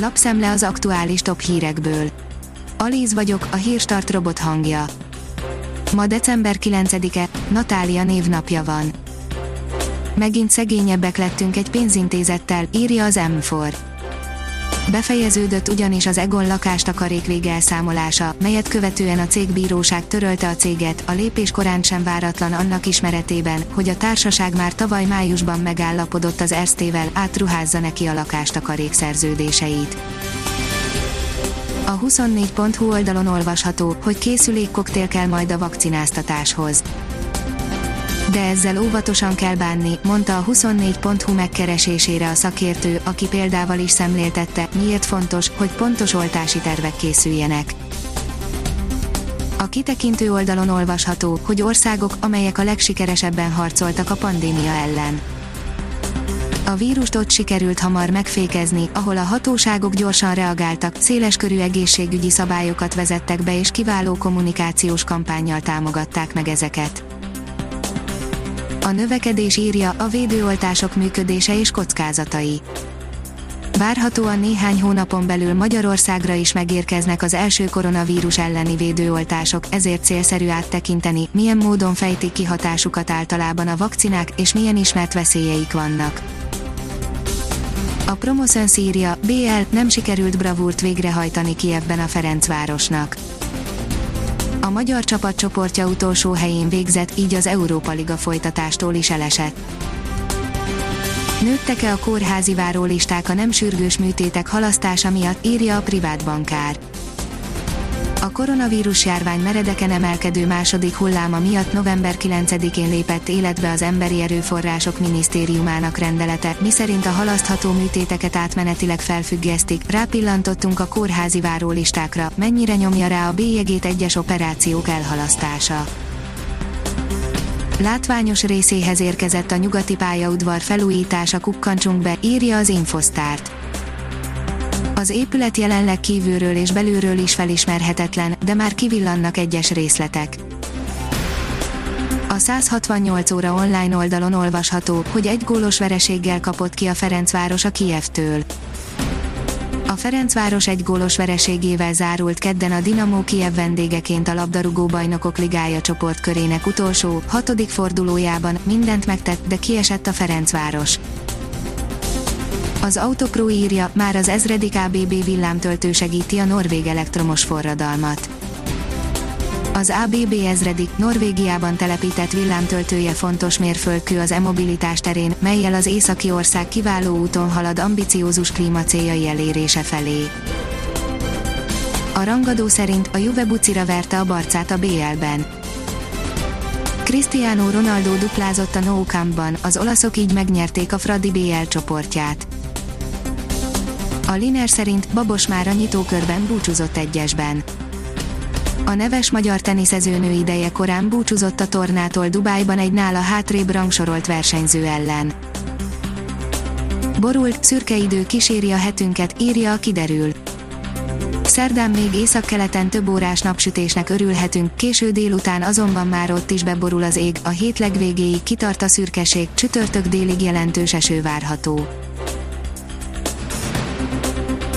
Lapszemle az aktuális top hírekből. Alíz vagyok, a hírstart robot hangja. Ma december 9-e, Natália névnapja van. Megint szegényebbek lettünk egy pénzintézettel, írja az M4. Befejeződött ugyanis az Egon lakástakarék elszámolása, melyet követően a cégbíróság törölte a céget, a lépés korán sem váratlan annak ismeretében, hogy a társaság már tavaly májusban megállapodott az Erztével, átruházza neki a lakástakarék szerződéseit. A 24.hu oldalon olvasható, hogy készülékkoktél kell majd a vakcináztatáshoz de ezzel óvatosan kell bánni, mondta a 24.hu megkeresésére a szakértő, aki példával is szemléltette, miért fontos, hogy pontos oltási tervek készüljenek. A kitekintő oldalon olvasható, hogy országok, amelyek a legsikeresebben harcoltak a pandémia ellen. A vírust ott sikerült hamar megfékezni, ahol a hatóságok gyorsan reagáltak, széleskörű egészségügyi szabályokat vezettek be és kiváló kommunikációs kampányjal támogatták meg ezeket. A növekedés írja a védőoltások működése és kockázatai. Várhatóan néhány hónapon belül Magyarországra is megérkeznek az első koronavírus elleni védőoltások, ezért célszerű áttekinteni, milyen módon fejtik ki hatásukat általában a vakcinák, és milyen ismert veszélyeik vannak. A Promoszön szírja, BL nem sikerült bravúrt végrehajtani Kievben a Ferencvárosnak a magyar csapatcsoportja utolsó helyén végzett, így az Európa Liga folytatástól is elesett. Nőttek-e a kórházi várólisták a nem sürgős műtétek halasztása miatt, írja a privát bankár. A koronavírus járvány meredeken emelkedő második hulláma miatt november 9-én lépett életbe az Emberi Erőforrások Minisztériumának rendelete, miszerint a halasztható műtéteket átmenetileg felfüggesztik, rápillantottunk a kórházi várólistákra, mennyire nyomja rá a bélyegét egyes operációk elhalasztása. Látványos részéhez érkezett a nyugati pályaudvar felújítása kukkancsunk be, írja az Infosztárt. Az épület jelenleg kívülről és belülről is felismerhetetlen, de már kivillannak egyes részletek. A 168 óra online oldalon olvasható, hogy egy gólos vereséggel kapott ki a Ferencváros a Kievtől. A Ferencváros egy gólos vereségével zárult kedden a Dinamo Kiev vendégeként a labdarúgó bajnokok ligája csoportkörének utolsó, hatodik fordulójában, mindent megtett, de kiesett a Ferencváros. Az Autopro írja, már az ezredik ABB villámtöltő segíti a norvég elektromos forradalmat. Az ABB ezredik, Norvégiában telepített villámtöltője fontos mérföldkő az e-mobilitás terén, melyel az északi ország kiváló úton halad ambiciózus klímacéljai elérése felé. A rangadó szerint a Juve bucira verte a barcát a BL-ben. Cristiano Ronaldo duplázott a No Camp-ban, az olaszok így megnyerték a Fradi BL csoportját. A Liner szerint Babos már a nyitókörben búcsúzott egyesben. A neves magyar teniszezőnő ideje korán búcsúzott a tornától Dubájban egy nála hátrébb rangsorolt versenyző ellen. Borult, szürke idő kíséri a hetünket, írja a kiderül. Szerdán még északkeleten több órás napsütésnek örülhetünk, késő délután azonban már ott is beborul az ég, a hét legvégéig kitart a szürkeség, csütörtök délig jelentős eső várható.